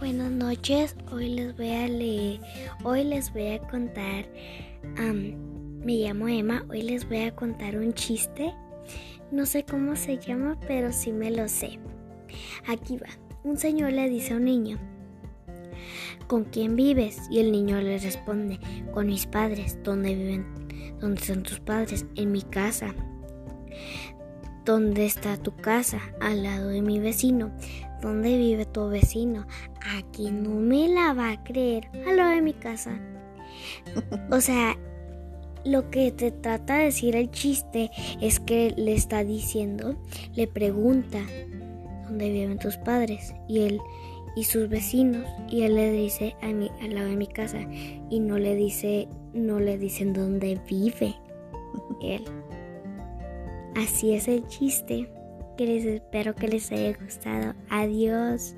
Buenas noches, hoy les voy a leer, hoy les voy a contar, me llamo Emma, hoy les voy a contar un chiste, no sé cómo se llama, pero sí me lo sé. Aquí va, un señor le dice a un niño, ¿con quién vives? Y el niño le responde, con mis padres, ¿dónde viven? ¿Dónde son tus padres? En mi casa. ¿Dónde está tu casa? Al lado de mi vecino. ¿Dónde vive tu vecino? Aquí no me la va a creer. Al lado de mi casa. O sea, lo que te trata de decir el chiste es que le está diciendo, le pregunta dónde viven tus padres y él y sus vecinos y él le dice a mí al lado de mi casa y no le dice no le dicen dónde vive él. Así es el chiste. Les espero que les haya gustado. Adiós.